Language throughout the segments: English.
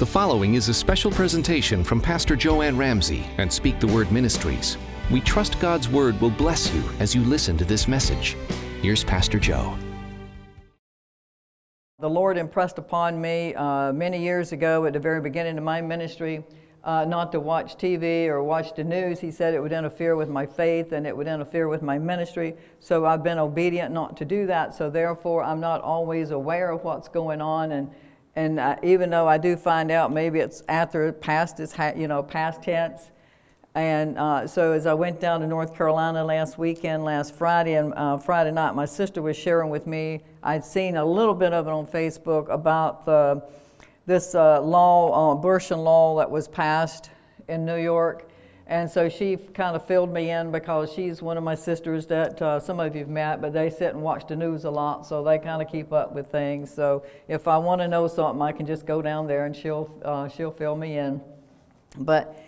The following is a special presentation from Pastor Joanne Ramsey and Speak the Word Ministries. We trust God's Word will bless you as you listen to this message. Here's Pastor Joe. The Lord impressed upon me uh, many years ago at the very beginning of my ministry uh, not to watch TV or watch the news. He said it would interfere with my faith and it would interfere with my ministry. So I've been obedient not to do that. So therefore, I'm not always aware of what's going on. And, and uh, even though I do find out, maybe it's after past is you know past tense. And uh, so as I went down to North Carolina last weekend, last Friday, and uh, Friday night, my sister was sharing with me. I'd seen a little bit of it on Facebook about the this uh, law, uh, abortion law that was passed in New York. And so she kind of filled me in because she's one of my sisters that uh, some of you've met, but they sit and watch the news a lot, so they kind of keep up with things. So if I want to know something, I can just go down there and she'll uh, she'll fill me in. But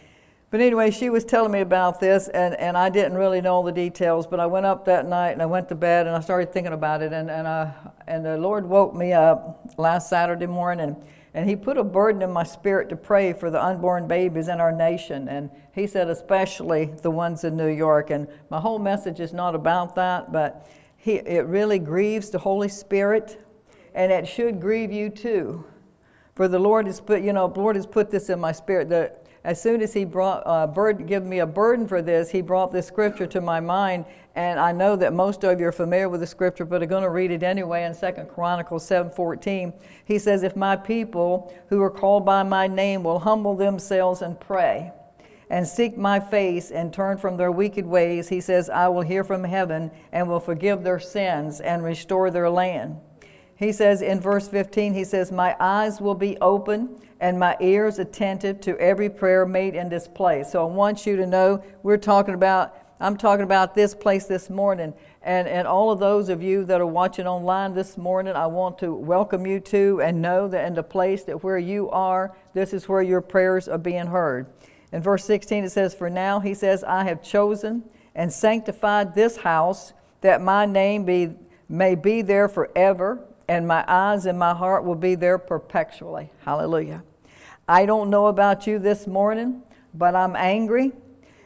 but anyway, she was telling me about this, and, and I didn't really know the details. But I went up that night and I went to bed and I started thinking about it, and and I, and the Lord woke me up last Saturday morning and he put a burden in my spirit to pray for the unborn babies in our nation. And he said, especially the ones in New York. And my whole message is not about that, but he, it really grieves the Holy Spirit, and it should grieve you too. For the Lord has put, you know, Lord has put this in my spirit that as soon as he brought uh, burden, give me a burden for this, he brought this scripture to my mind. And I know that most of you are familiar with the scripture, but I'm going to read it anyway in Second Chronicles 7:14. He says, "If my people who are called by my name will humble themselves and pray." and seek my face and turn from their wicked ways, he says, I will hear from heaven and will forgive their sins and restore their land. He says in verse 15, he says, My eyes will be open and my ears attentive to every prayer made in this place. So I want you to know we're talking about, I'm talking about this place this morning. And, and all of those of you that are watching online this morning, I want to welcome you to and know that in the place that where you are, this is where your prayers are being heard. In verse 16, it says, For now, he says, I have chosen and sanctified this house that my name be, may be there forever, and my eyes and my heart will be there perpetually. Hallelujah. I don't know about you this morning, but I'm angry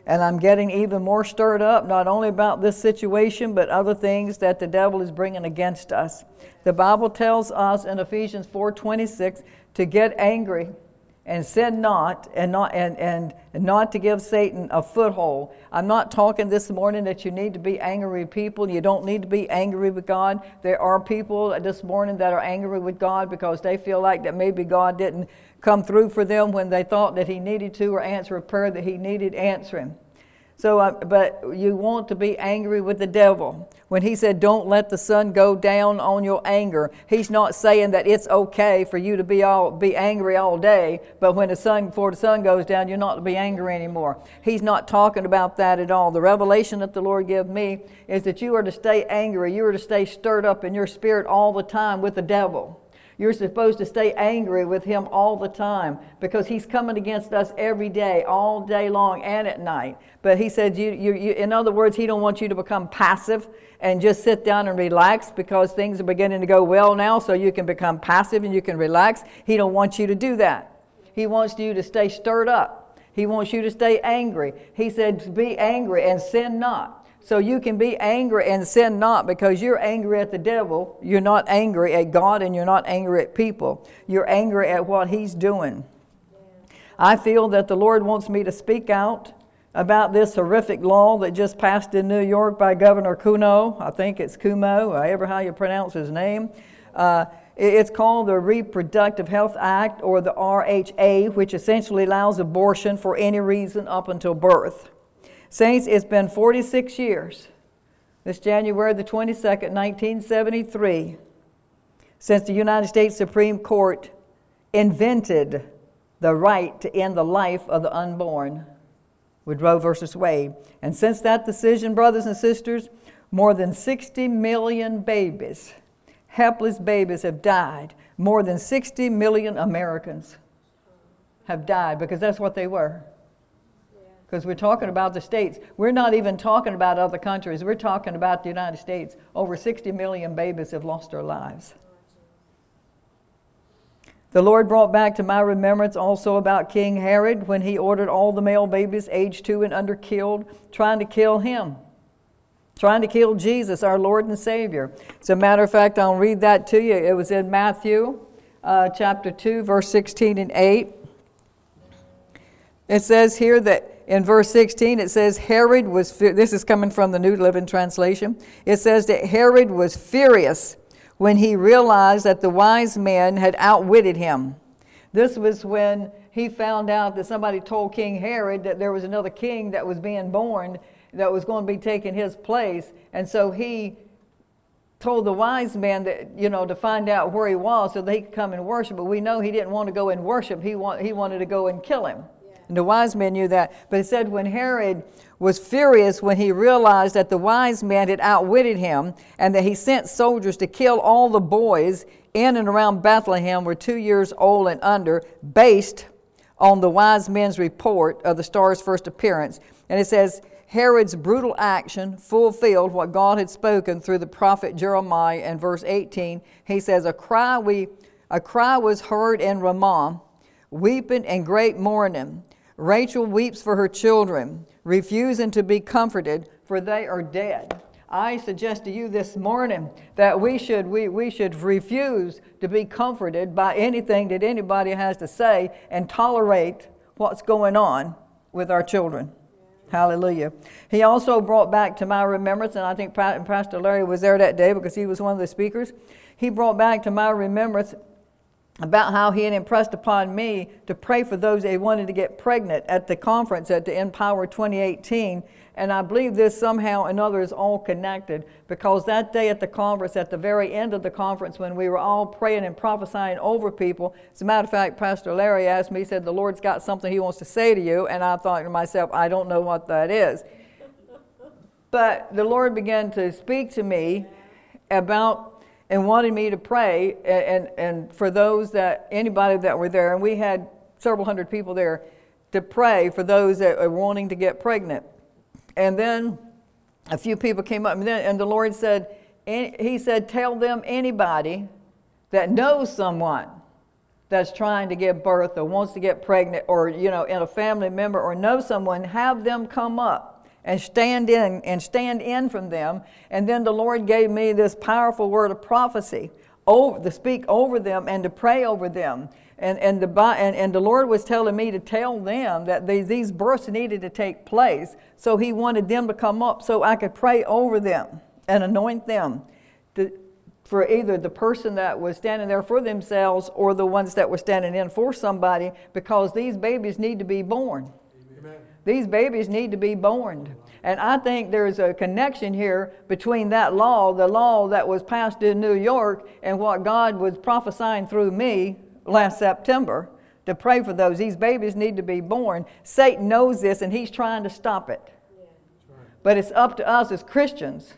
and I'm getting even more stirred up, not only about this situation, but other things that the devil is bringing against us. The Bible tells us in Ephesians 4:26 to get angry and sin not and not and, and, and not to give Satan a foothold. I'm not talking this morning that you need to be angry with people. You don't need to be angry with God. There are people this morning that are angry with God because they feel like that maybe God didn't come through for them when they thought that he needed to or answer a prayer that he needed answering. So, uh, but you want to be angry with the devil. When he said, Don't let the sun go down on your anger, he's not saying that it's okay for you to be, all, be angry all day, but when the sun, before the sun goes down, you're not to be angry anymore. He's not talking about that at all. The revelation that the Lord gave me is that you are to stay angry, you are to stay stirred up in your spirit all the time with the devil. You're supposed to stay angry with him all the time because he's coming against us every day, all day long and at night. But he said, you, you, you, in other words, he don't want you to become passive and just sit down and relax because things are beginning to go well now, so you can become passive and you can relax. He don't want you to do that. He wants you to stay stirred up. He wants you to stay angry. He said, be angry and sin not. So you can be angry and sin not because you're angry at the devil. You're not angry at God and you're not angry at people. You're angry at what he's doing. I feel that the Lord wants me to speak out about this horrific law that just passed in New York by Governor Cuomo. I think it's Cuomo, however how you pronounce his name. Uh, it's called the Reproductive Health Act or the RHA, which essentially allows abortion for any reason up until birth. Saints, it's been 46 years, this January the 22nd, 1973, since the United States Supreme Court invented the right to end the life of the unborn with Roe versus Wade. And since that decision, brothers and sisters, more than 60 million babies, helpless babies, have died. More than 60 million Americans have died because that's what they were because we're talking about the states. We're not even talking about other countries. We're talking about the United States. Over 60 million babies have lost their lives. The Lord brought back to my remembrance also about King Herod when he ordered all the male babies aged two and under killed, trying to kill him, trying to kill Jesus, our Lord and Savior. As a matter of fact, I'll read that to you. It was in Matthew uh, chapter 2, verse 16 and 8. It says here that in verse 16 it says Herod was, this is coming from the New Living Translation. It says that Herod was furious when he realized that the wise men had outwitted him. This was when he found out that somebody told King Herod that there was another king that was being born that was going to be taking his place. And so he told the wise men that, you know, to find out where he was so they could come and worship. But we know he didn't want to go and worship, he, want, he wanted to go and kill him. And the wise men knew that. But it said when Herod was furious when he realized that the wise men had outwitted him and that he sent soldiers to kill all the boys in and around Bethlehem were two years old and under, based on the wise men's report of the star's first appearance. And it says, Herod's brutal action fulfilled what God had spoken through the prophet Jeremiah in verse 18. He says, A cry, we, a cry was heard in Ramah, weeping and great mourning. Rachel weeps for her children, refusing to be comforted, for they are dead. I suggest to you this morning that we should, we, we should refuse to be comforted by anything that anybody has to say and tolerate what's going on with our children. Hallelujah. He also brought back to my remembrance, and I think Pastor Larry was there that day because he was one of the speakers. He brought back to my remembrance about how he had impressed upon me to pray for those that wanted to get pregnant at the conference at the Empower 2018. And I believe this somehow and other is all connected because that day at the conference, at the very end of the conference, when we were all praying and prophesying over people, as a matter of fact, Pastor Larry asked me, he said, The Lord's got something he wants to say to you. And I thought to myself, I don't know what that is. But the Lord began to speak to me about and wanted me to pray and, and for those that anybody that were there and we had several hundred people there to pray for those that are wanting to get pregnant. And then a few people came up and, then, and the lord said he said tell them anybody that knows someone that's trying to give birth or wants to get pregnant or you know in a family member or know someone have them come up and stand in and stand in from them. And then the Lord gave me this powerful word of prophecy over, to speak over them and to pray over them. And, and, the, and, and the Lord was telling me to tell them that they, these births needed to take place. So He wanted them to come up so I could pray over them and anoint them to, for either the person that was standing there for themselves or the ones that were standing in for somebody because these babies need to be born. These babies need to be born. And I think there's a connection here between that law, the law that was passed in New York, and what God was prophesying through me last September to pray for those. These babies need to be born. Satan knows this and he's trying to stop it. But it's up to us as Christians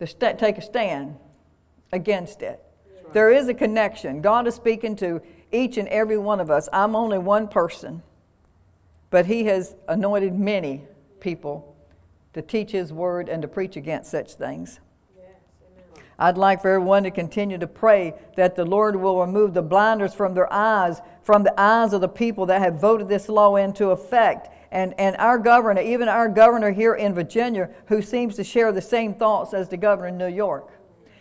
to st- take a stand against it. There is a connection. God is speaking to each and every one of us. I'm only one person. But he has anointed many people to teach his word and to preach against such things. I'd like for everyone to continue to pray that the Lord will remove the blinders from their eyes, from the eyes of the people that have voted this law into effect. And, and our governor, even our governor here in Virginia, who seems to share the same thoughts as the governor in New York.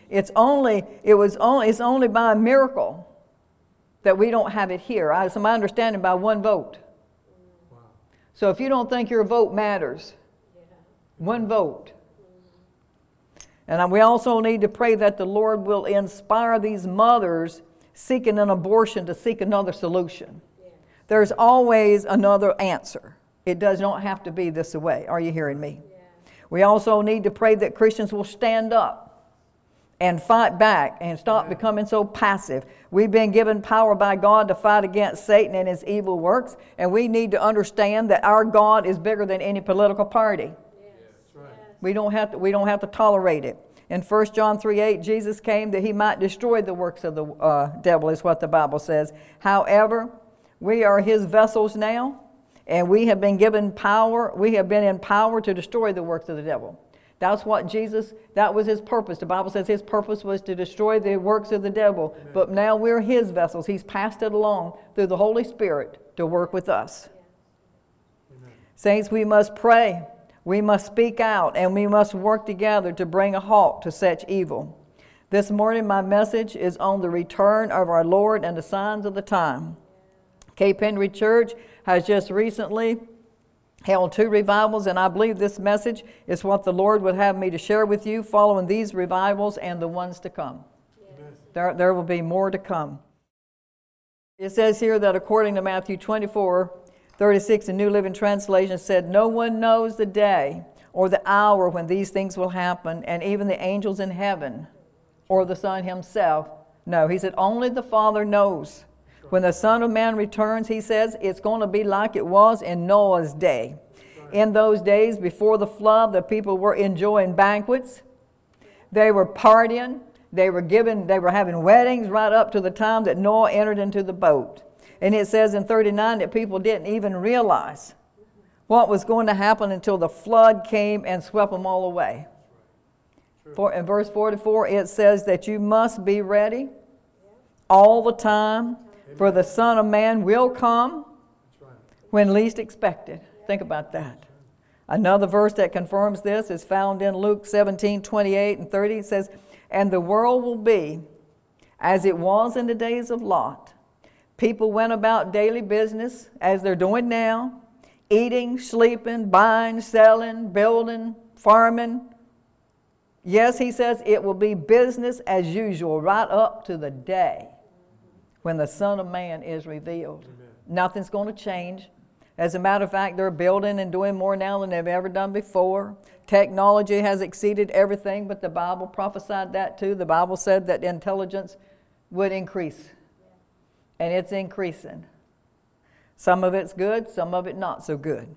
It's only, it was only, it's only by a miracle that we don't have it here. It's my understanding by one vote. So if you don't think your vote matters, one vote. And we also need to pray that the Lord will inspire these mothers seeking an abortion to seek another solution. There's always another answer. It does not have to be this way. Are you hearing me? We also need to pray that Christians will stand up and fight back and stop becoming so passive. We've been given power by God to fight against Satan and his evil works, and we need to understand that our God is bigger than any political party. Yes. Right. We, don't have to, we don't have to tolerate it. In 1 John 3 8, Jesus came that he might destroy the works of the uh, devil, is what the Bible says. However, we are his vessels now, and we have been given power, we have been in power to destroy the works of the devil. That's what Jesus, that was his purpose. The Bible says his purpose was to destroy the works of the devil. Amen. But now we're his vessels. He's passed it along through the Holy Spirit to work with us. Amen. Saints, we must pray, we must speak out, and we must work together to bring a halt to such evil. This morning, my message is on the return of our Lord and the signs of the time. Cape Henry Church has just recently held two revivals, and I believe this message is what the Lord would have me to share with you following these revivals and the ones to come. Yes. There, there will be more to come. It says here that according to Matthew 24, 36, the New Living Translation said, No one knows the day or the hour when these things will happen, and even the angels in heaven or the Son himself. No, he said, Only the Father knows. When the Son of Man returns, he says, it's going to be like it was in Noah's day. In those days before the flood, the people were enjoying banquets. They were partying. They were giving, they were having weddings right up to the time that Noah entered into the boat. And it says in 39 that people didn't even realize what was going to happen until the flood came and swept them all away. For, in verse 44, it says that you must be ready all the time for the Son of Man will come when least expected. Think about that. Another verse that confirms this is found in Luke 17 28 and 30. It says, And the world will be as it was in the days of Lot. People went about daily business as they're doing now, eating, sleeping, buying, selling, building, farming. Yes, he says it will be business as usual right up to the day when the Son of Man is revealed. Amen. Nothing's going to change. As a matter of fact, they're building and doing more now than they've ever done before. Technology has exceeded everything, but the Bible prophesied that too. The Bible said that intelligence would increase, and it's increasing. Some of it's good, some of it not so good.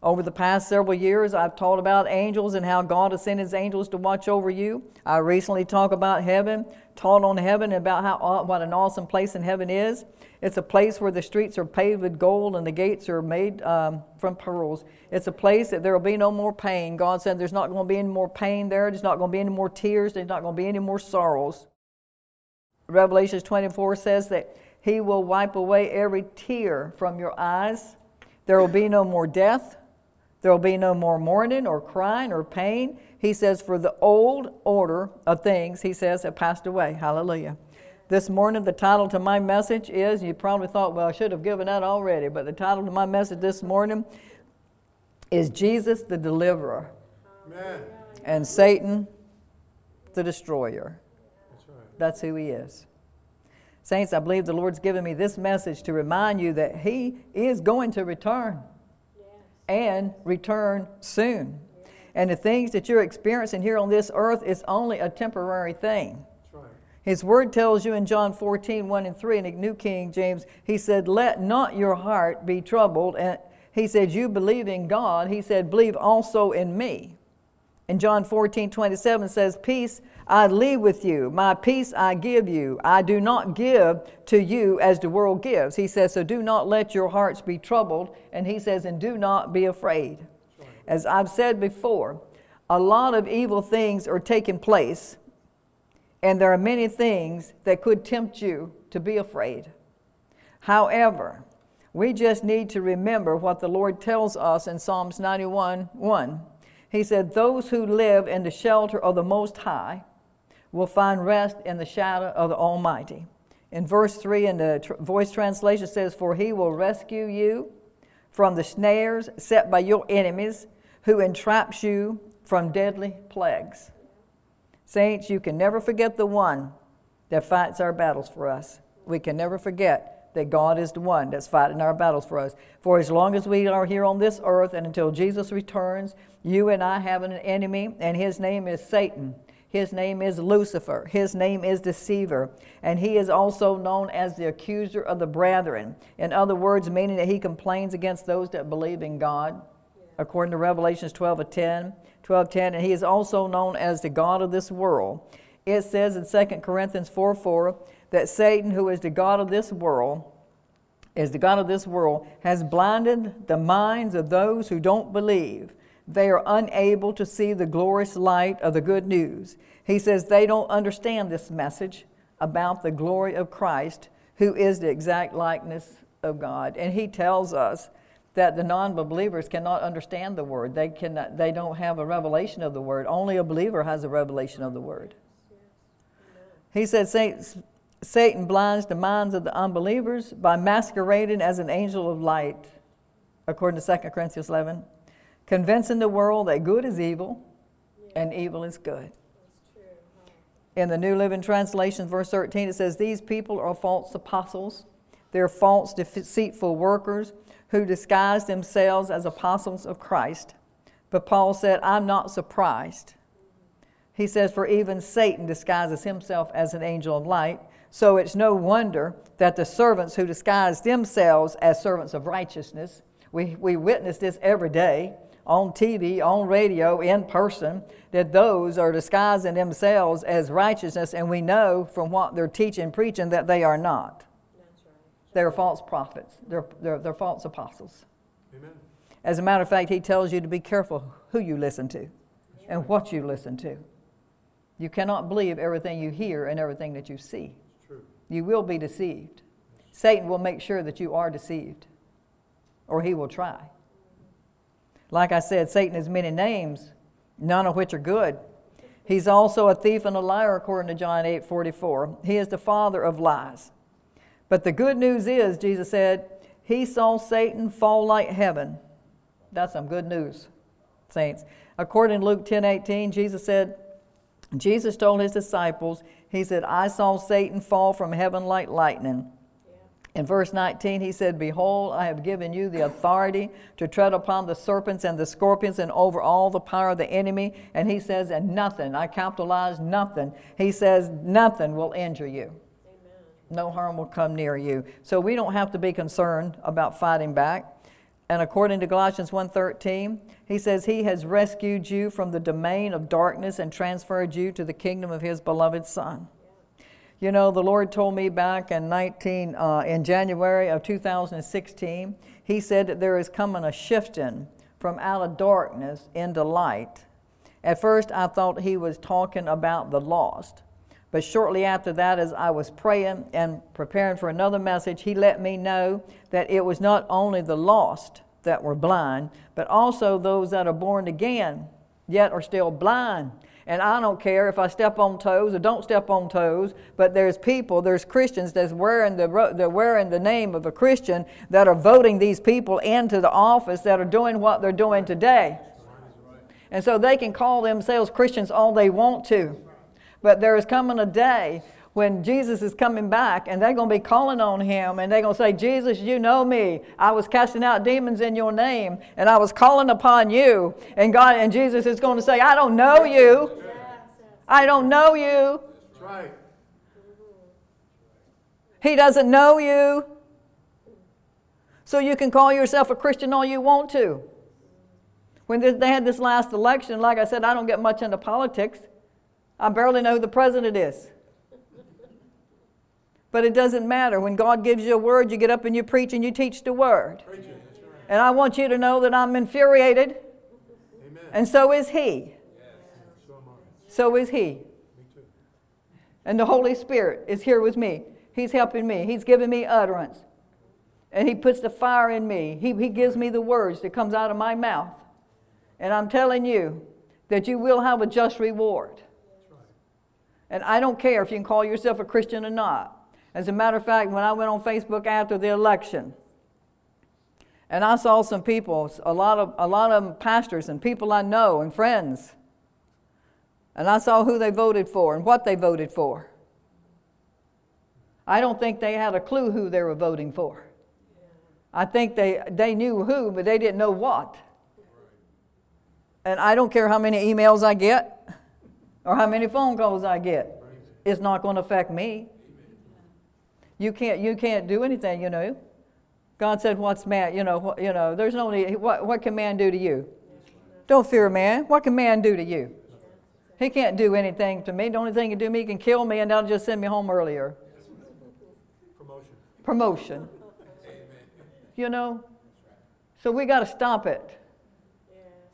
Over the past several years, I've taught about angels and how God has sent His angels to watch over you. I recently talked about heaven, taught on heaven about how what an awesome place in heaven is. It's a place where the streets are paved with gold and the gates are made um, from pearls. It's a place that there will be no more pain. God said there's not going to be any more pain there. There's not going to be any more tears. There's not going to be any more sorrows. Revelations 24 says that He will wipe away every tear from your eyes. There will be no more death. There will be no more mourning or crying or pain. He says, For the old order of things, he says, have passed away. Hallelujah. This morning, the title to my message is, you probably thought, well, I should have given that already, but the title to my message this morning is Jesus the Deliverer Amen. and Satan the Destroyer. That's, right. That's who he is. Saints, I believe the Lord's given me this message to remind you that he is going to return and return soon. And the things that you're experiencing here on this earth is only a temporary thing. His word tells you in John 14, 1 and 3, in the New King James, he said, Let not your heart be troubled. And he said, You believe in God. He said, Believe also in me. And John 14, 27 says, Peace I leave with you, my peace I give you. I do not give to you as the world gives. He says, So do not let your hearts be troubled. And he says, And do not be afraid. As I've said before, a lot of evil things are taking place, and there are many things that could tempt you to be afraid. However, we just need to remember what the Lord tells us in Psalms 91 1. He said, Those who live in the shelter of the Most High will find rest in the shadow of the Almighty. In verse 3 in the tr- voice translation says, For he will rescue you from the snares set by your enemies, who entraps you from deadly plagues. Saints, you can never forget the one that fights our battles for us. We can never forget that God is the one that's fighting our battles for us. For as long as we are here on this earth and until Jesus returns, you and I have an enemy, and his name is Satan. His name is Lucifer. His name is Deceiver. And he is also known as the accuser of the brethren. In other words, meaning that he complains against those that believe in God, according to Revelations 12 10. 12 10. And he is also known as the God of this world. It says in 2 Corinthians 4 4 that Satan, who is the God of this world, is the God of this world, has blinded the minds of those who don't believe, they are unable to see the glorious light of the good news. He says they don't understand this message about the glory of Christ, who is the exact likeness of God. And he tells us that the non-believers cannot understand the word. They cannot they don't have a revelation of the word. Only a believer has a revelation of the word. He said Satan blinds the minds of the unbelievers by masquerading as an angel of light, according to 2 Corinthians 11, convincing the world that good is evil and evil is good. In the New Living Translation, verse 13, it says, These people are false apostles. They're false, deceitful workers who disguise themselves as apostles of Christ. But Paul said, I'm not surprised. He says, For even Satan disguises himself as an angel of light. So it's no wonder that the servants who disguise themselves as servants of righteousness, we, we witness this every day on TV, on radio, in person, that those are disguising themselves as righteousness, and we know from what they're teaching, preaching, that they are not. They're false prophets, they're, they're, they're false apostles. Amen. As a matter of fact, he tells you to be careful who you listen to and what you listen to. You cannot believe everything you hear and everything that you see. You will be deceived. Satan will make sure that you are deceived, or he will try. Like I said, Satan has many names, none of which are good. He's also a thief and a liar, according to John 8 44. He is the father of lies. But the good news is, Jesus said, he saw Satan fall like heaven. That's some good news, saints. According to Luke 10 18, Jesus said, Jesus told his disciples, He said, I saw Satan fall from heaven like lightning. In verse 19, he said, Behold, I have given you the authority to tread upon the serpents and the scorpions and over all the power of the enemy. And he says, And nothing, I capitalize nothing. He says, Nothing will injure you no harm will come near you. So we don't have to be concerned about fighting back. And according to Galatians 1:13, he says he has rescued you from the domain of darkness and transferred you to the kingdom of his beloved son. You know, the Lord told me back in 19 uh, in January of 2016, he said that there is coming a shifting from out of darkness into light. At first I thought he was talking about the lost. But shortly after that, as I was praying and preparing for another message, he let me know that it was not only the lost that were blind, but also those that are born again, yet are still blind. And I don't care if I step on toes or don't step on toes, but there's people, there's Christians that's wearing the, they're wearing the name of a Christian that are voting these people into the office that are doing what they're doing today. And so they can call themselves Christians all they want to. But there is coming a day when Jesus is coming back and they're going to be calling on him and they're going to say, Jesus, you know me. I was casting out demons in your name and I was calling upon you. And God and Jesus is going to say, I don't know you. I don't know you. right. He doesn't know you. So you can call yourself a Christian all you want to. When they had this last election, like I said, I don't get much into politics. I barely know who the president is. But it doesn't matter. When God gives you a word, you get up and you preach and you teach the word. And I want you to know that I'm infuriated. Amen. And so is He. So is He. And the Holy Spirit is here with me. He's helping me. He's giving me utterance. And He puts the fire in me. He, he gives me the words that comes out of my mouth. And I'm telling you that you will have a just reward. And I don't care if you can call yourself a Christian or not. As a matter of fact, when I went on Facebook after the election, and I saw some people, a lot of, a lot of pastors and people I know and friends, and I saw who they voted for and what they voted for. I don't think they had a clue who they were voting for. I think they, they knew who, but they didn't know what. And I don't care how many emails I get or how many phone calls I get. It's not going to affect me. You can't, you can't do anything, you know. God said, What's man? You know, what, you know there's no need. What, what can man do to you? Don't fear man. What can man do to you? He can't do anything to me. The only thing he can do to me, he can kill me, and that'll just send me home earlier. Promotion. Promotion. You know? So we got to stop it.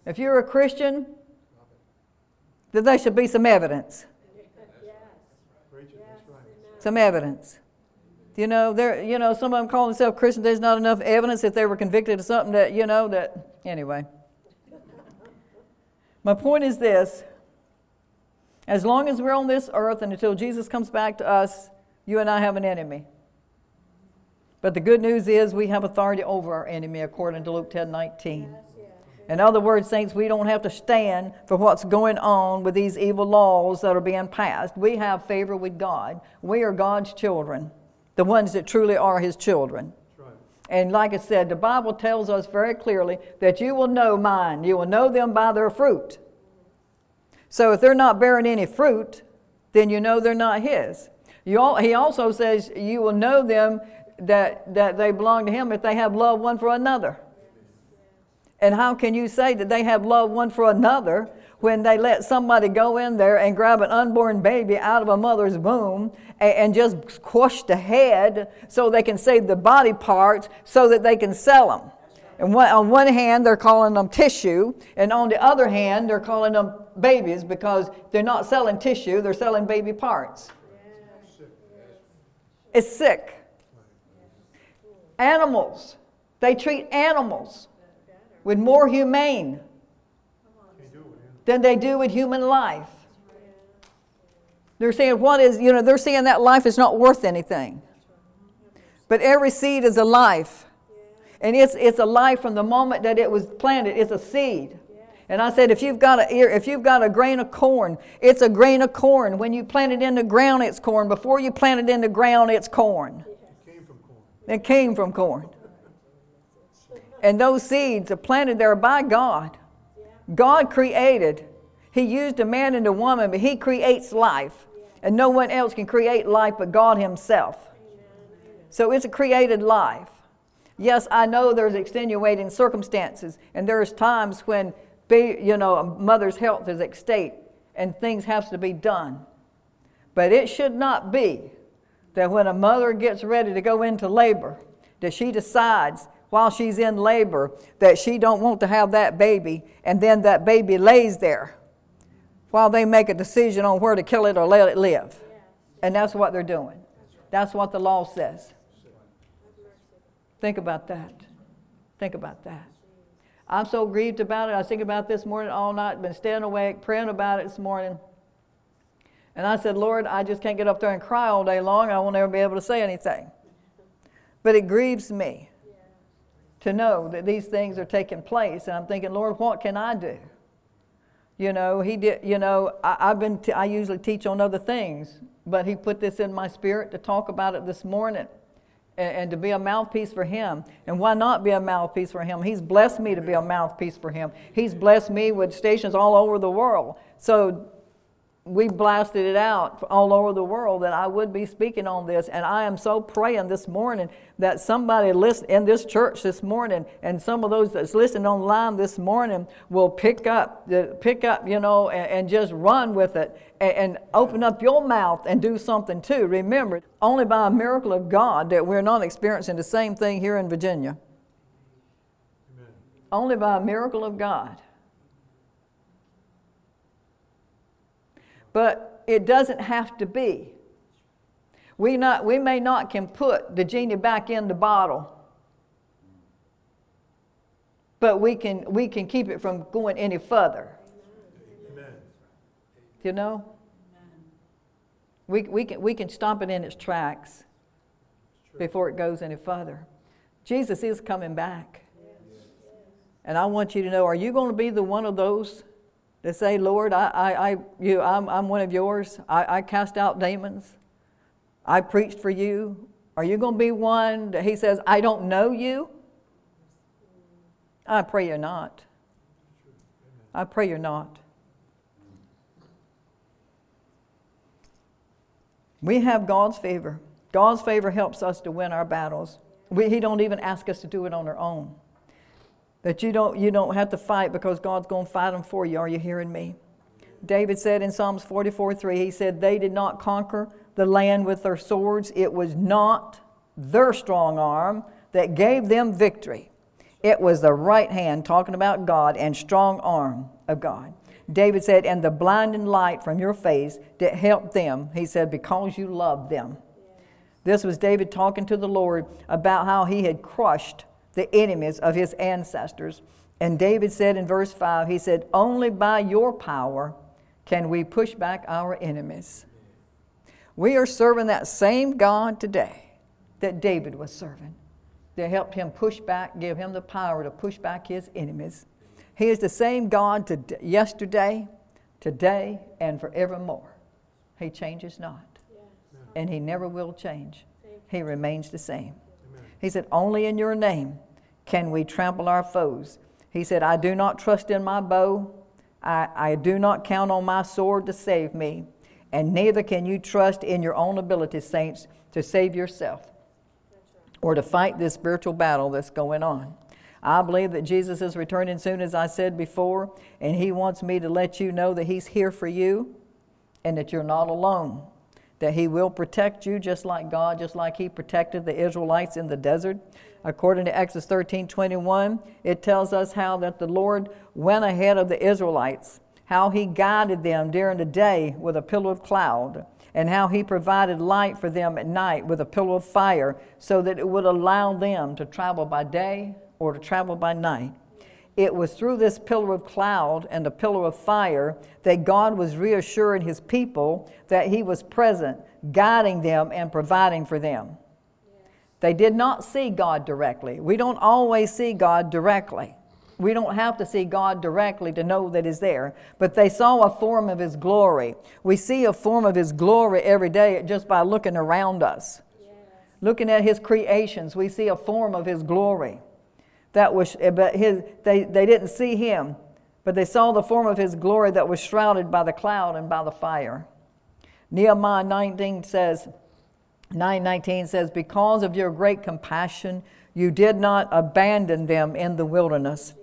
If you're a Christian, then there should be some evidence. Some evidence. You know, there. You know, some of them call themselves Christians. There's not enough evidence that they were convicted of something that you know that. Anyway, my point is this: as long as we're on this earth and until Jesus comes back to us, you and I have an enemy. But the good news is we have authority over our enemy, according to Luke 10 19. In other words, saints, we don't have to stand for what's going on with these evil laws that are being passed. We have favor with God. We are God's children, the ones that truly are His children. And like I said, the Bible tells us very clearly that you will know mine. You will know them by their fruit. So if they're not bearing any fruit, then you know they're not His. All, he also says you will know them that, that they belong to Him if they have love one for another. And how can you say that they have love one for another when they let somebody go in there and grab an unborn baby out of a mother's womb and, and just squash the head so they can save the body parts so that they can sell them? And on one hand, they're calling them tissue, and on the other hand, they're calling them babies because they're not selling tissue, they're selling baby parts. It's sick. Animals, they treat animals with more humane than they do with human life. They're saying what is, you know, they're saying that life is not worth anything. But every seed is a life. And it's, it's a life from the moment that it was planted. It's a seed. And I said, if you've got a if you've got a grain of corn, it's a grain of corn. When you plant it in the ground, it's corn. Before you plant it in the ground, it's corn. It came from corn. It came from corn. And those seeds are planted there by God. God created. He used a man and a woman, but He creates life. And no one else can create life but God Himself. So it's a created life. Yes, I know there's extenuating circumstances, and there's times when, you know, a mother's health is at stake and things have to be done. But it should not be that when a mother gets ready to go into labor, that she decides while she's in labor that she don't want to have that baby and then that baby lays there while they make a decision on where to kill it or let it live. And that's what they're doing. That's what the law says. Think about that. Think about that. I'm so grieved about it. I thinking about this morning all night been staying awake praying about it this morning. And i said lord i just can't get up there and cry all day long. I won't ever be able to say anything. But it grieves me to know that these things are taking place. And I'm thinking, Lord, what can I do? You know, he did, you know, I, have been, t- I usually teach on other things, but he put this in my spirit to talk about it this morning and, and to be a mouthpiece for him. And why not be a mouthpiece for him? He's blessed me to be a mouthpiece for him. He's blessed me with stations all over the world. So we blasted it out all over the world that I would be speaking on this. And I am so praying this morning that somebody listen in this church this morning and some of those that's listening online this morning will pick up, pick up, you know, and, and just run with it and, and, open up your mouth and do something too. Remember, only by a miracle of God that we're not experiencing the same thing here in Virginia. Amen. Only by a miracle of God. But it doesn't have to be. We, not, we may not can put the genie back in the bottle, but we can, we can keep it from going any further. Amen. You know? We, we, can, we can stop it in its tracks before it goes any further. Jesus is coming back. And I want you to know are you going to be the one of those to say, Lord, I, I, I, you, I'm, I'm one of yours. I, I cast out demons. I preached for you. Are you going to be one that he says, I don't know you? I pray you're not. I pray you're not. We have God's favor. God's favor helps us to win our battles. We, he don't even ask us to do it on our own. That you don't, you don't have to fight because God's going to fight them for you. Are you hearing me? David said in Psalms 44 3, he said, They did not conquer the land with their swords. It was not their strong arm that gave them victory. It was the right hand talking about God and strong arm of God. David said, And the blinding light from your face that helped them, he said, because you loved them. This was David talking to the Lord about how he had crushed the enemies of his ancestors. And David said in verse 5, he said, Only by your power can we push back our enemies. We are serving that same God today that David was serving that helped him push back, give him the power to push back his enemies. He is the same God to yesterday, today, and forevermore. He changes not. And he never will change. He remains the same. He said, Only in your name can we trample our foes. He said, I do not trust in my bow. I, I do not count on my sword to save me. And neither can you trust in your own ability, saints, to save yourself or to fight this spiritual battle that's going on. I believe that Jesus is returning soon, as I said before, and He wants me to let you know that He's here for you and that you're not alone. That He will protect you just like God, just like He protected the Israelites in the desert. According to Exodus 13 21, it tells us how that the Lord went ahead of the Israelites, how He guided them during the day with a pillar of cloud and how he provided light for them at night with a pillar of fire so that it would allow them to travel by day or to travel by night. It was through this pillar of cloud and the pillar of fire that God was reassuring his people that he was present, guiding them and providing for them. They did not see God directly. We don't always see God directly. We don't have to see God directly to know that He's there, but they saw a form of His glory. We see a form of His glory every day just by looking around us. Yes. Looking at His creations, we see a form of His glory. That was, eh, but his, they, they didn't see Him, but they saw the form of His glory that was shrouded by the cloud and by the fire. Nehemiah 19 says, 919 says, Because of your great compassion, you did not abandon them in the wilderness.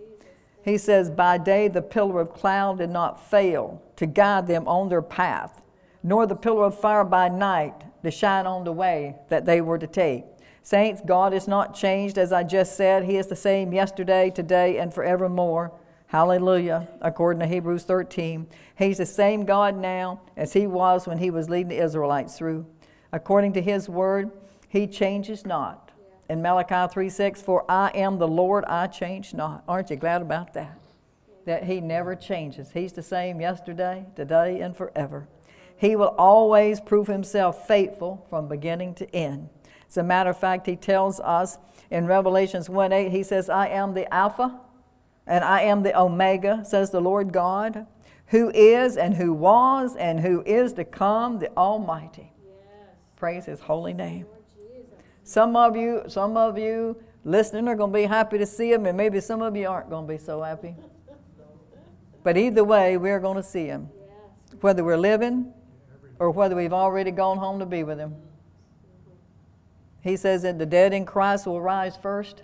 He says, By day the pillar of cloud did not fail to guide them on their path, nor the pillar of fire by night to shine on the way that they were to take. Saints, God is not changed, as I just said. He is the same yesterday, today, and forevermore. Hallelujah, according to Hebrews 13. He's the same God now as He was when He was leading the Israelites through. According to His word, He changes not in Malachi 3 6, For I am the Lord, I change not. Aren't you glad about that? That He never changes. He's the same yesterday, today, and forever. He will always prove Himself faithful from beginning to end. As a matter of fact, He tells us in Revelations 1 8, He says, I am the Alpha and I am the Omega, says the Lord God, who is and who was and who is to come, the Almighty. Yes. Praise His holy name. Some of you, some of you listening are going to be happy to see him, and maybe some of you aren't going to be so happy. But either way, we're going to see him, whether we're living or whether we've already gone home to be with him. He says that the dead in Christ will rise first,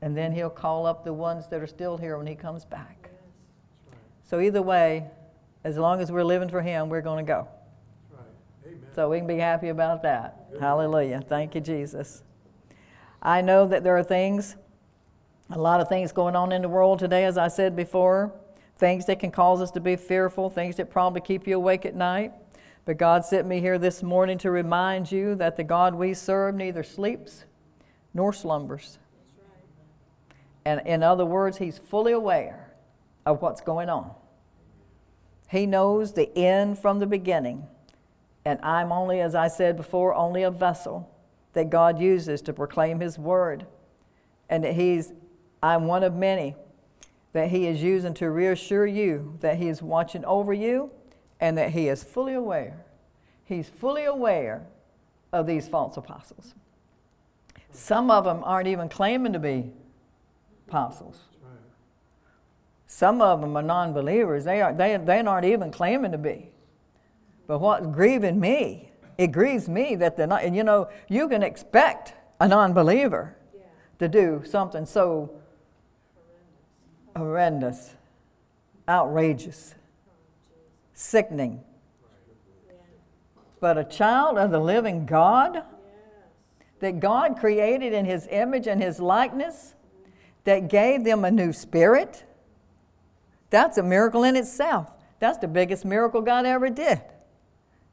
and then he'll call up the ones that are still here when he comes back. So, either way, as long as we're living for him, we're going to go. So we can be happy about that. Hallelujah. Thank you, Jesus. I know that there are things, a lot of things going on in the world today, as I said before, things that can cause us to be fearful, things that probably keep you awake at night. But God sent me here this morning to remind you that the God we serve neither sleeps nor slumbers. And in other words, He's fully aware of what's going on. He knows the end from the beginning. And I'm only, as I said before, only a vessel that God uses to proclaim His word. And that He's, I'm one of many that He is using to reassure you that He is watching over you and that He is fully aware. He's fully aware of these false apostles. Some of them aren't even claiming to be apostles. Some of them are non believers. They, are, they, they aren't even claiming to be. But what's grieving me, it grieves me that they're not, and you know, you can expect a non believer to do something so horrendous outrageous, sickening. But a child of the living God that God created in his image and his likeness, that gave them a new spirit. That's a miracle in itself. That's the biggest miracle God ever did.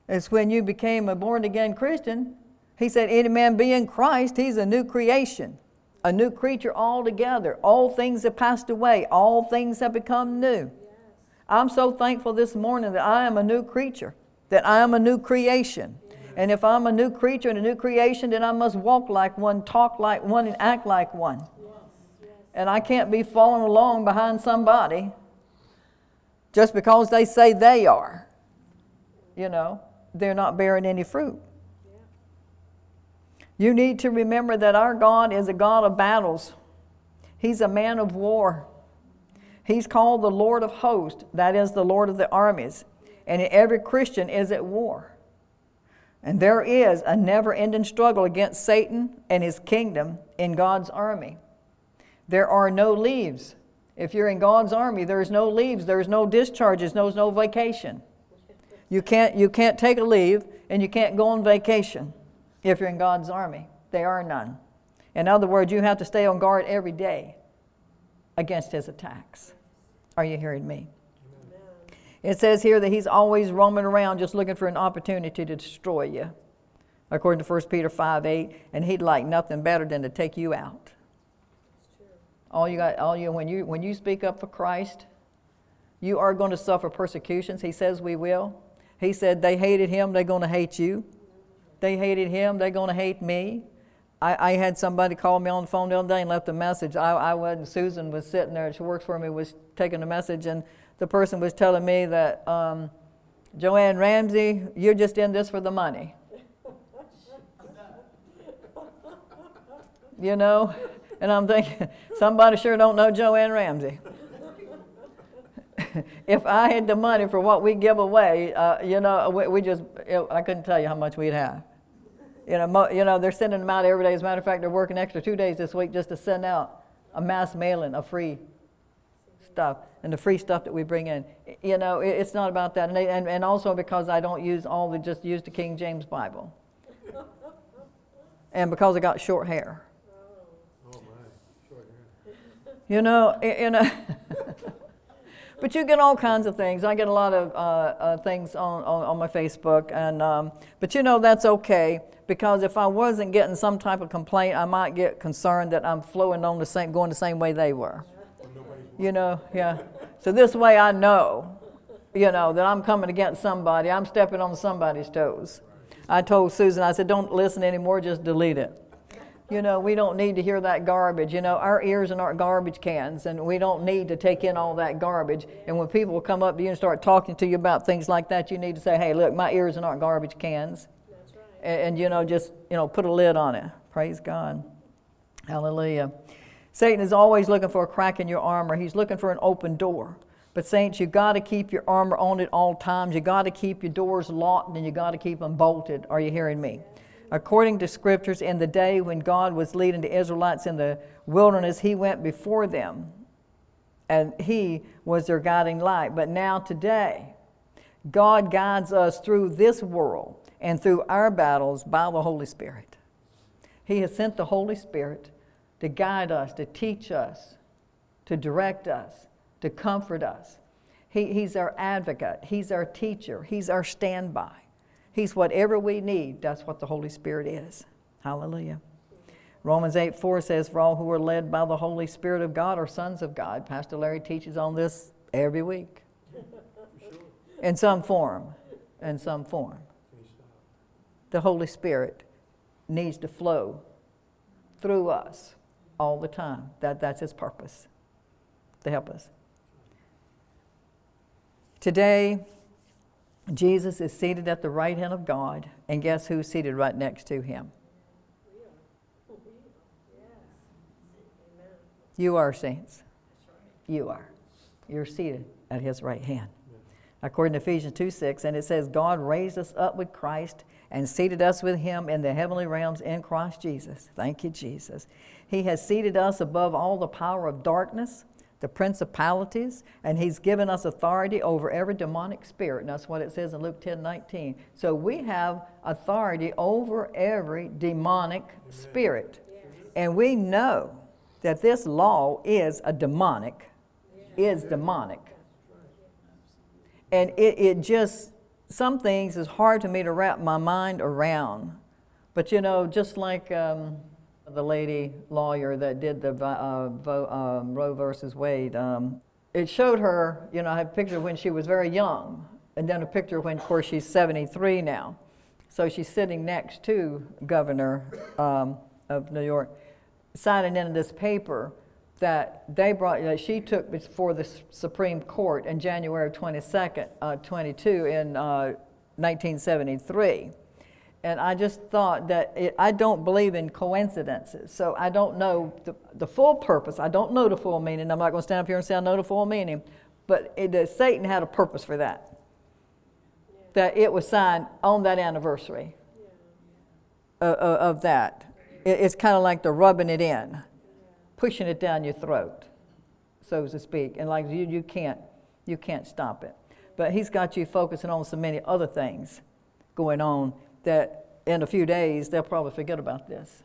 It's when you became a born again Christian. He said, Any man be in Christ, he's a new creation, a new creature altogether. All things have passed away, all things have become new. I'm so thankful this morning that I am a new creature, that I am a new creation. And if I'm a new creature and a new creation, then I must walk like one, talk like one, and act like one. And I can't be following along behind somebody just because they say they are. You know, they're not bearing any fruit. You need to remember that our God is a God of battles. He's a man of war. He's called the Lord of hosts, that is, the Lord of the armies. And every Christian is at war. And there is a never ending struggle against Satan and his kingdom in God's army. There are no leaves. If you're in God's army, there's no leaves, there's no discharges, there's no vacation. You can't, you can't take a leave and you can't go on vacation if you're in God's army. There are none. In other words, you have to stay on guard every day against his attacks. Are you hearing me? It says here that he's always roaming around just looking for an opportunity to destroy you, according to 1 Peter 5 8, and he'd like nothing better than to take you out. All you got, all you when you when you speak up for Christ, you are going to suffer persecutions. He says we will. He said they hated him, they're going to hate you. They hated him, they're going to hate me. I, I, had somebody call me on the phone the other day and left a message. I, I wasn't, Susan was sitting there, she works for me, was taking a message, and the person was telling me that, um, JoAnn Ramsey, you're just in this for the money. you know? And I'm thinking, somebody sure don't know Joanne Ramsey. if I had the money for what we give away, uh, you know, we, we just, it, I couldn't tell you how much we'd have. You know, mo, you know, they're sending them out every day. As a matter of fact, they're working extra two days this week just to send out a mass mailing of free stuff and the free stuff that we bring in. You know, it, it's not about that. And, they, and, and also because I don't use all the, just use the King James Bible. and because I got short hair. You know, you know. but you get all kinds of things. I get a lot of uh, uh, things on, on, on, my Facebook, and um, but you know that's okay because if I wasn't getting some type of complaint, I might get concerned that I'm flowing on the same, going the same way they were. You know, yeah. So this way I know, you know, that I'm coming against somebody. I'm stepping on somebody's toes. I told Susan, I said, don't listen anymore, just delete it. You know, we don't need to hear that garbage. You know, our ears are not garbage cans, and we don't need to take in all that garbage. And when people come up to you and start talking to you about things like that, you need to say, hey, look, my ears are not garbage cans. And, and, you know, just, you know, put a lid on it. Praise God. Hallelujah. Satan is always looking for a crack in your armor, he's looking for an open door. But, saints, you got to keep your armor on at all times. You got to keep your doors locked and you got to keep them bolted. Are you hearing me? According to scriptures, in the day when God was leading the Israelites in the wilderness, He went before them and He was their guiding light. But now, today, God guides us through this world and through our battles by the Holy Spirit. He has sent the Holy Spirit to guide us, to teach us, to direct us, to comfort us. He, he's our advocate, He's our teacher, He's our standby. He's whatever we need. That's what the Holy Spirit is. Hallelujah. Romans 8 4 says, For all who are led by the Holy Spirit of God are sons of God. Pastor Larry teaches on this every week. In some form. In some form. The Holy Spirit needs to flow through us all the time. That, that's His purpose to help us. Today, Jesus is seated at the right hand of God, and guess who's seated right next to him? You are saints. You are. You're seated at his right hand. According to Ephesians 2 6, and it says, God raised us up with Christ and seated us with him in the heavenly realms in Christ Jesus. Thank you, Jesus. He has seated us above all the power of darkness the principalities, and He's given us authority over every demonic spirit. And that's what it says in Luke 10 19. So we have authority over every demonic spirit. And we know that this law is a demonic, is demonic. And it, it just, some things is hard to me to wrap my mind around. But you know, just like um, the lady lawyer that did the uh, um, Roe versus Wade, um, it showed her, you know, I have a picture when she was very young, and then a picture when, of course, she's 73 now. So she's sitting next to Governor um, of New York, signing in this paper that they brought, that she took before the Supreme Court in January 22nd, uh, 22 in uh, 1973. And I just thought that it, I don't believe in coincidences. So I don't know the, the full purpose. I don't know the full meaning. I'm not going to stand up here and say I know the full meaning. But it, Satan had a purpose for that. Yeah. That it was signed on that anniversary yeah. of, of, that. It, it's kind of like the rubbing it in, pushing it down your throat, so to speak. And like you, you can't, you can't stop it. But he's got you focusing on so many other things going on that in a few days they'll probably forget about this.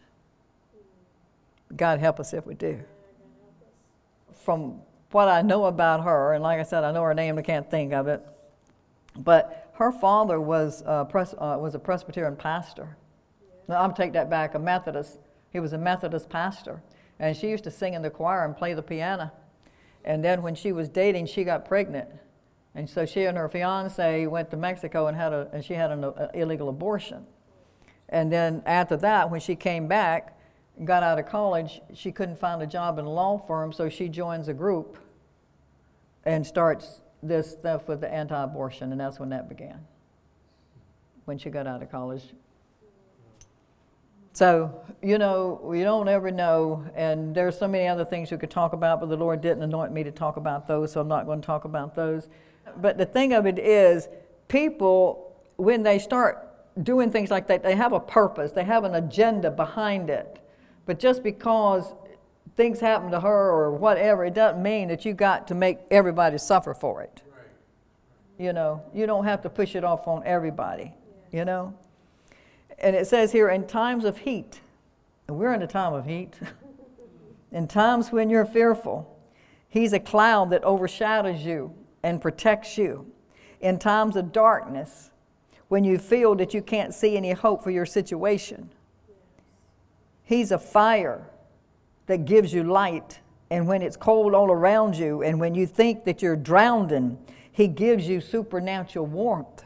God help us if we do. From what I know about her, and like I said, I know her name, I can't think of it, but her father was a, pres- uh, was a Presbyterian pastor. Now, I'm take that back, a Methodist. He was a Methodist pastor. And she used to sing in the choir and play the piano. And then when she was dating, she got pregnant. And so she and her fiance went to Mexico and had a, and she had an a, illegal abortion. And then after that, when she came back, got out of college, she couldn't find a job in a law firm, so she joins a group and starts this stuff with the anti-abortion, and that's when that began. When she got out of college. So, you know, we don't ever know, and there's so many other things you could talk about, but the Lord didn't anoint me to talk about those, so I'm not going to talk about those. But the thing of it is, people, when they start doing things like that, they have a purpose, they have an agenda behind it. But just because things happen to her or whatever, it doesn't mean that you got to make everybody suffer for it. You know, you don't have to push it off on everybody, you know? And it says here, in times of heat, we're in a time of heat, in times when you're fearful, He's a cloud that overshadows you and protects you. In times of darkness, when you feel that you can't see any hope for your situation, He's a fire that gives you light. And when it's cold all around you, and when you think that you're drowning, He gives you supernatural warmth.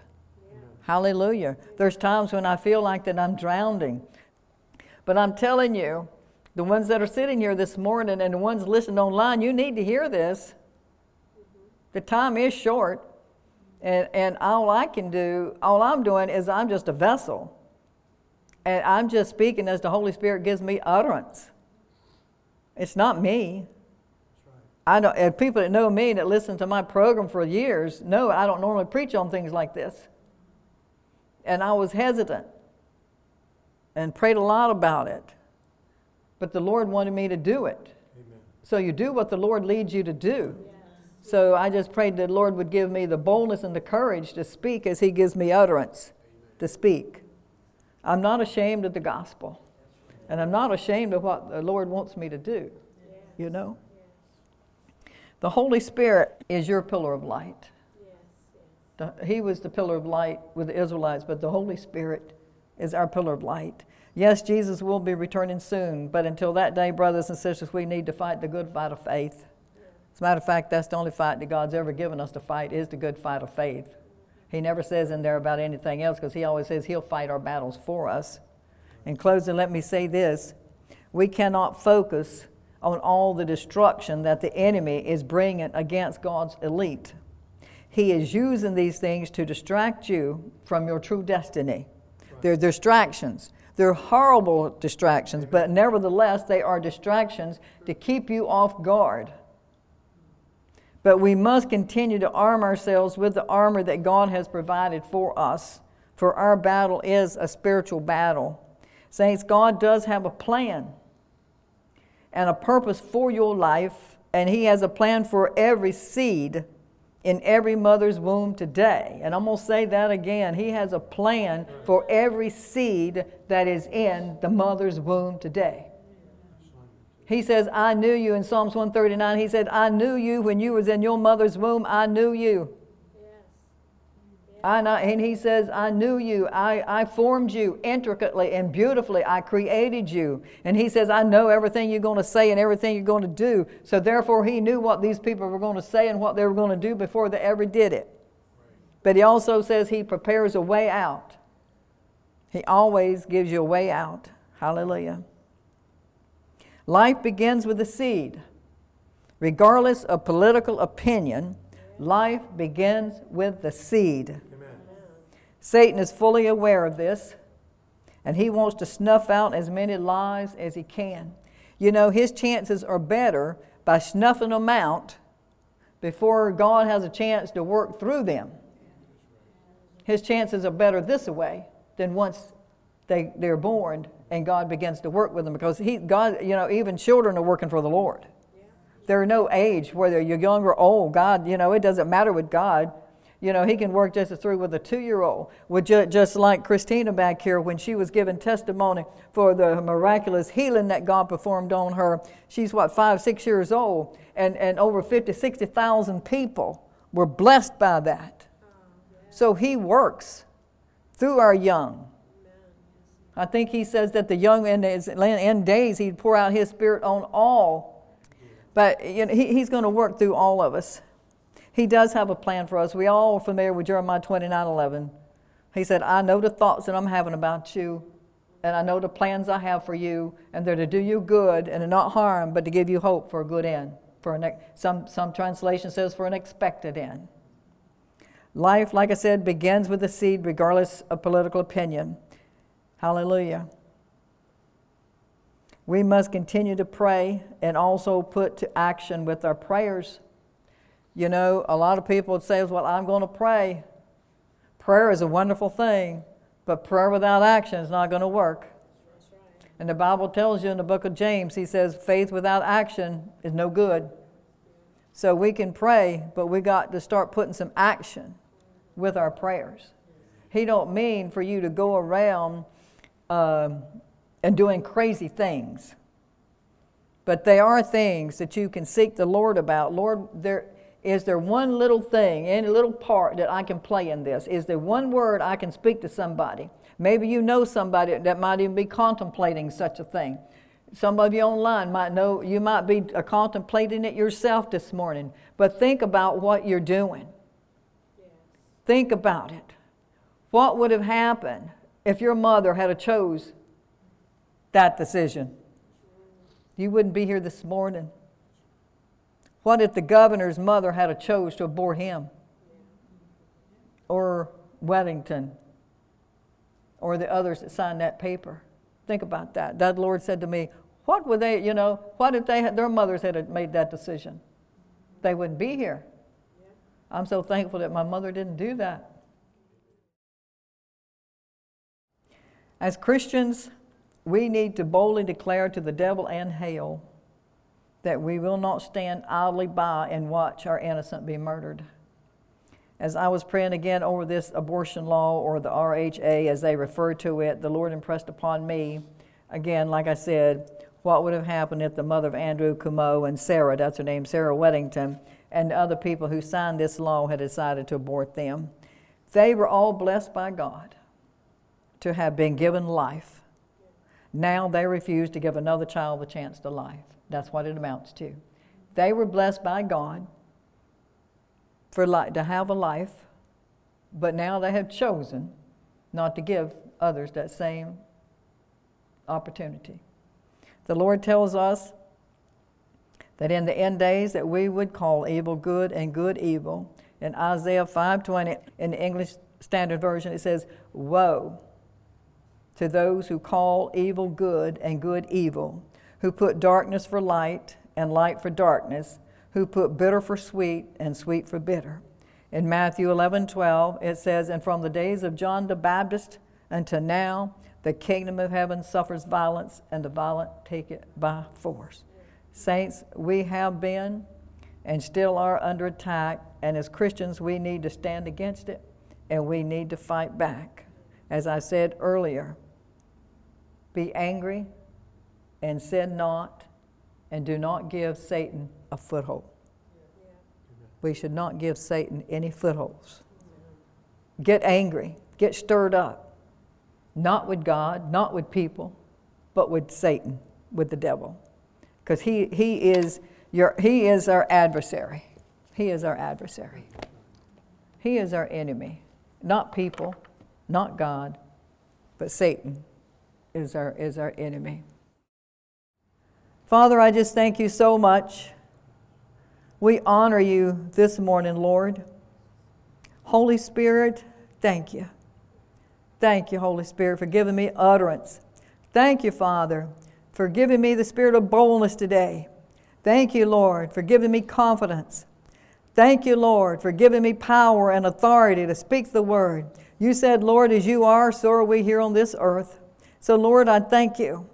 Yeah. Hallelujah. There's times when I feel like that I'm drowning. But I'm telling you, the ones that are sitting here this morning and the ones listening online, you need to hear this. The time is short, and, and all I can do, all I'm doing is I'm just a vessel. And I'm just speaking as the Holy Spirit gives me utterance. It's not me. I don't, and people that know me that listen to my program for years know I don't normally preach on things like this. And I was hesitant and prayed a lot about it. But the Lord wanted me to do it. Amen. So you do what the Lord leads you to do. So I just prayed that the Lord would give me the boldness and the courage to speak as He gives me utterance to speak. I'm not ashamed of the gospel. And I'm not ashamed of what the Lord wants me to do. You know? The Holy Spirit is your pillar of light. He was the pillar of light with the Israelites, but the Holy Spirit is our pillar of light. Yes, Jesus will be returning soon, but until that day, brothers and sisters, we need to fight the good fight of faith. As a matter of fact, that's the only fight that God's ever given us to fight is the good fight of faith. He never says in there about anything else because he always says he'll fight our battles for us. In closing, let me say this. We cannot focus on all the destruction that the enemy is bringing against God's elite. He is using these things to distract you from your true destiny. They're distractions. They're horrible distractions, but nevertheless, they are distractions to keep you off guard. But we must continue to arm ourselves with the armor that God has provided for us, for our battle is a spiritual battle. Saints, God does have a plan and a purpose for your life, and He has a plan for every seed in every mother's womb today. And I'm going to say that again. He has a plan for every seed that is in the mother's womb today. He says, I knew you in Psalms 139. He said, I knew you when you was in your mother's womb. I knew you. Yes. I, and he says, I knew you. I, I formed you intricately and beautifully. I created you. And he says, I know everything you're going to say and everything you're going to do. So therefore, he knew what these people were going to say and what they were going to do before they ever did it. But he also says he prepares a way out. He always gives you a way out. Hallelujah. Life begins with a seed. Regardless of political opinion, life begins with the seed. Amen. Satan is fully aware of this, and he wants to snuff out as many lies as he can. You know, his chances are better by snuffing them out before God has a chance to work through them. His chances are better this way than once they, they're born and God begins to work with them because he, God, you know, even children are working for the Lord. There are no age, whether you're young or old. God, you know, it doesn't matter with God. You know, He can work just as through with a two year old. Just like Christina back here, when she was giving testimony for the miraculous healing that God performed on her. She's what, five, six years old, and, and over 50, 60,000 people were blessed by that. So He works through our young. I think he says that the young in his end days he'd pour out his spirit on all. But you know, he, he's going to work through all of us. He does have a plan for us. We all are familiar with Jeremiah 29 11. He said, I know the thoughts that I'm having about you, and I know the plans I have for you, and they're to do you good and not harm, but to give you hope for a good end. For an, some, some translation says for an expected end. Life, like I said, begins with the seed, regardless of political opinion. Hallelujah. We must continue to pray and also put to action with our prayers. You know, a lot of people would say, Well, I'm going to pray. Prayer is a wonderful thing, but prayer without action is not going to work. And the Bible tells you in the book of James, he says, faith without action is no good. So we can pray, but we got to start putting some action with our prayers. He don't mean for you to go around um, and doing crazy things. But they are things that you can seek the Lord about. Lord, there is there one little thing, any little part that I can play in this? Is there one word I can speak to somebody? Maybe you know somebody that might even be contemplating such a thing. Some of you online might know you might be uh, contemplating it yourself this morning. But think about what you're doing. Yes. Think about it. What would have happened if your mother had a chose that decision? You wouldn't be here this morning. What if the governor's mother had a chose to abort him? Or Weddington? Or the others that signed that paper? Think about that. That Lord said to me, what would they, you know, what if they had, their mothers had made that decision? They wouldn't be here. I'm so thankful that my mother didn't do that. As Christians, we need to boldly declare to the devil and hell that we will not stand idly by and watch our innocent be murdered. As I was praying again over this abortion law or the RHA as they refer to it, the Lord impressed upon me, again, like I said, what would have happened if the mother of Andrew Cuomo and Sarah, that's her name, Sarah Weddington, and other people who signed this law had decided to abort them. They were all blessed by God to have been given life. Now they refuse to give another child the chance to life. That's what it amounts to. They were blessed by God for to have a life, but now they have chosen not to give others that same opportunity. The Lord tells us that in the end days that we would call evil good and good evil. In Isaiah 5:20 in the English Standard Version it says, "Woe to those who call evil good and good evil, who put darkness for light and light for darkness, who put bitter for sweet and sweet for bitter. In Matthew 11 12, it says, And from the days of John the Baptist until now, the kingdom of heaven suffers violence, and the violent take it by force. Saints, we have been and still are under attack, and as Christians, we need to stand against it and we need to fight back. As I said earlier, be angry and sin not, and do not give Satan a foothold. We should not give Satan any footholds. Get angry, get stirred up, not with God, not with people, but with Satan, with the devil. Because he, he, is your, he is our adversary. He is our adversary. He is our enemy. Not people, not God, but Satan is our, is our enemy. Father, I just thank you so much. We honor you this morning, Lord. Holy Spirit, thank you. Thank you, Holy Spirit, for giving me utterance. Thank you, Father, for giving me the spirit of boldness today. Thank you, Lord, for giving me confidence. Thank you, Lord, for giving me power and authority to speak the word. You said, Lord, as you are, so are we here on this earth. So, Lord, I thank you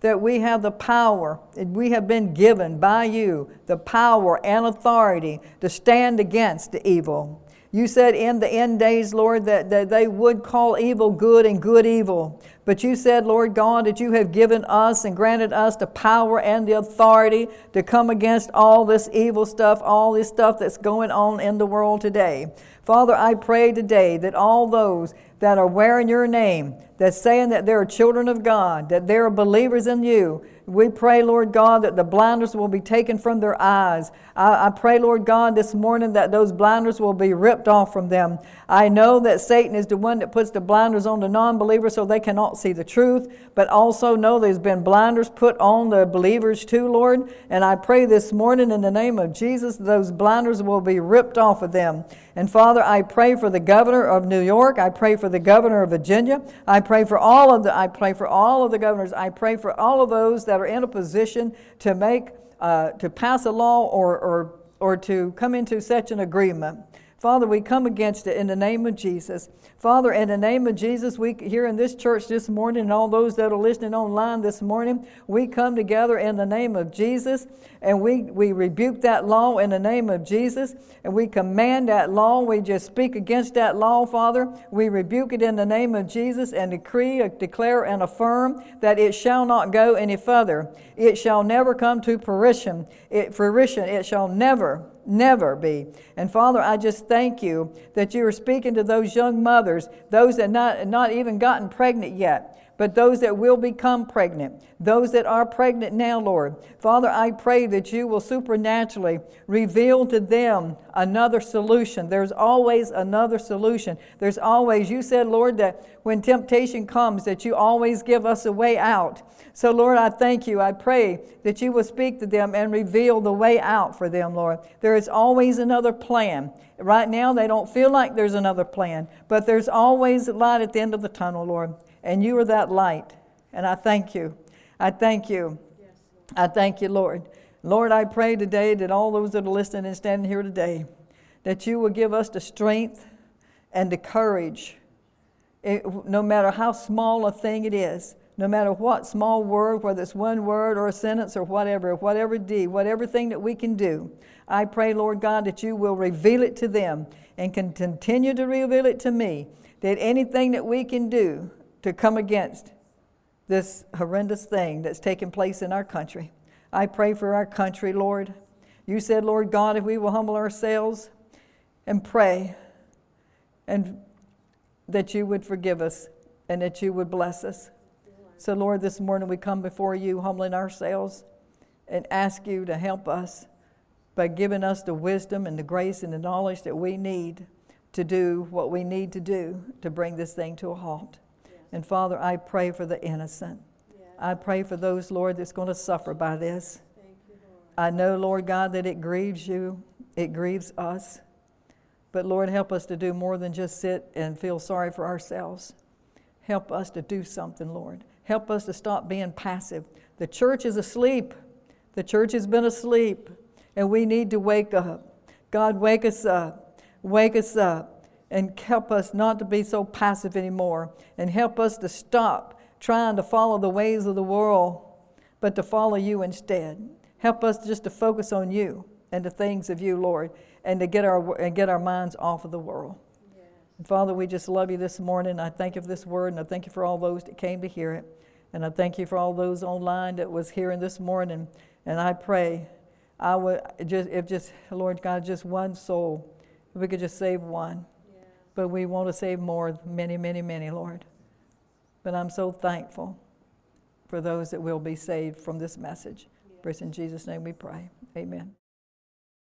that we have the power, we have been given by you the power and authority to stand against the evil. You said in the end days, Lord, that, that they would call evil good and good evil. But you said, Lord God, that you have given us and granted us the power and the authority to come against all this evil stuff, all this stuff that's going on in the world today. Father, I pray today that all those that are wearing your name, that's saying that they're children of God, that they're believers in you. We pray, Lord God, that the blinders will be taken from their eyes. I, I, pray, Lord God, this morning that those blinders will be ripped off from them. I know that Satan is the one that puts the blinders on the non believers so they cannot see the truth, but also know there's been blinders put on the believers too, Lord. And I pray this morning in the name of Jesus, those blinders will be ripped off of them. And Father, I pray for the governor of New York. I pray for the governor of Virginia. I pray for all of the I pray for all of the governors. I pray for all of those that are in a position to make uh, to pass a law or, or or to come into such an agreement. Father, we come against it in the name of Jesus. Father, in the name of Jesus, we here in this church this morning, and all those that are listening online this morning, we come together in the name of Jesus, and we, we rebuke that law in the name of Jesus, and we command that law. We just speak against that law, Father. We rebuke it in the name of Jesus and decree, uh, declare, and affirm that it shall not go any further. It shall never come to fruition. It, fruition. It shall never never be. And Father, I just thank you that you are speaking to those young mothers, those that not not even gotten pregnant yet but those that will become pregnant, those that are pregnant now, Lord. Father, I pray that you will supernaturally reveal to them another solution. There's always another solution. There's always, you said, Lord, that when temptation comes, that you always give us a way out. So, Lord, I thank you. I pray that you will speak to them and reveal the way out for them, Lord. There is always another plan. Right now, they don't feel like there's another plan, but there's always light at the end of the tunnel, Lord and you are that light. And I thank you. I thank you. I thank you, Lord. Lord, I pray today that all those that are listening and standing here today, that you will give us the strength and the courage, it, no matter how small a thing it is, no matter what small word, whether it's one word or a sentence or whatever, whatever deed, whatever thing that we can do, I pray, Lord God, that you will reveal it to them and can continue to reveal it to me, that anything that we can do to come against this horrendous thing that's taking place in our country. I pray for our country, Lord. You said, Lord God, if we will humble ourselves and pray, and that you would forgive us and that you would bless us. So, Lord, this morning we come before you, humbling ourselves, and ask you to help us by giving us the wisdom and the grace and the knowledge that we need to do what we need to do to bring this thing to a halt. And Father, I pray for the innocent. I pray for those, Lord, that's going to suffer by this. I know, Lord God, that it grieves you, it grieves us. But Lord, help us to do more than just sit and feel sorry for ourselves. Help us to do something, Lord. Help us to stop being passive. The church is asleep. The church has been asleep, and we need to wake up. God, wake us up. Wake us up and help us not to be so passive anymore and help us to stop trying to follow the ways of the world but to follow you instead. Help us just to focus on you and the things of you lord and to get our and get our minds off of the world. Yes. father we just love you this morning. I thank you for this word and i thank you for all those that came to hear it. And i thank you for all those online that was hearing this morning. And I pray, I would just, if just, Lord God, just one soul, if we could just save one. But we want to save more, many, many, many, Lord. But I'm so thankful for those that will be saved from this message. Yes. in Jesus' name we pray. Amen.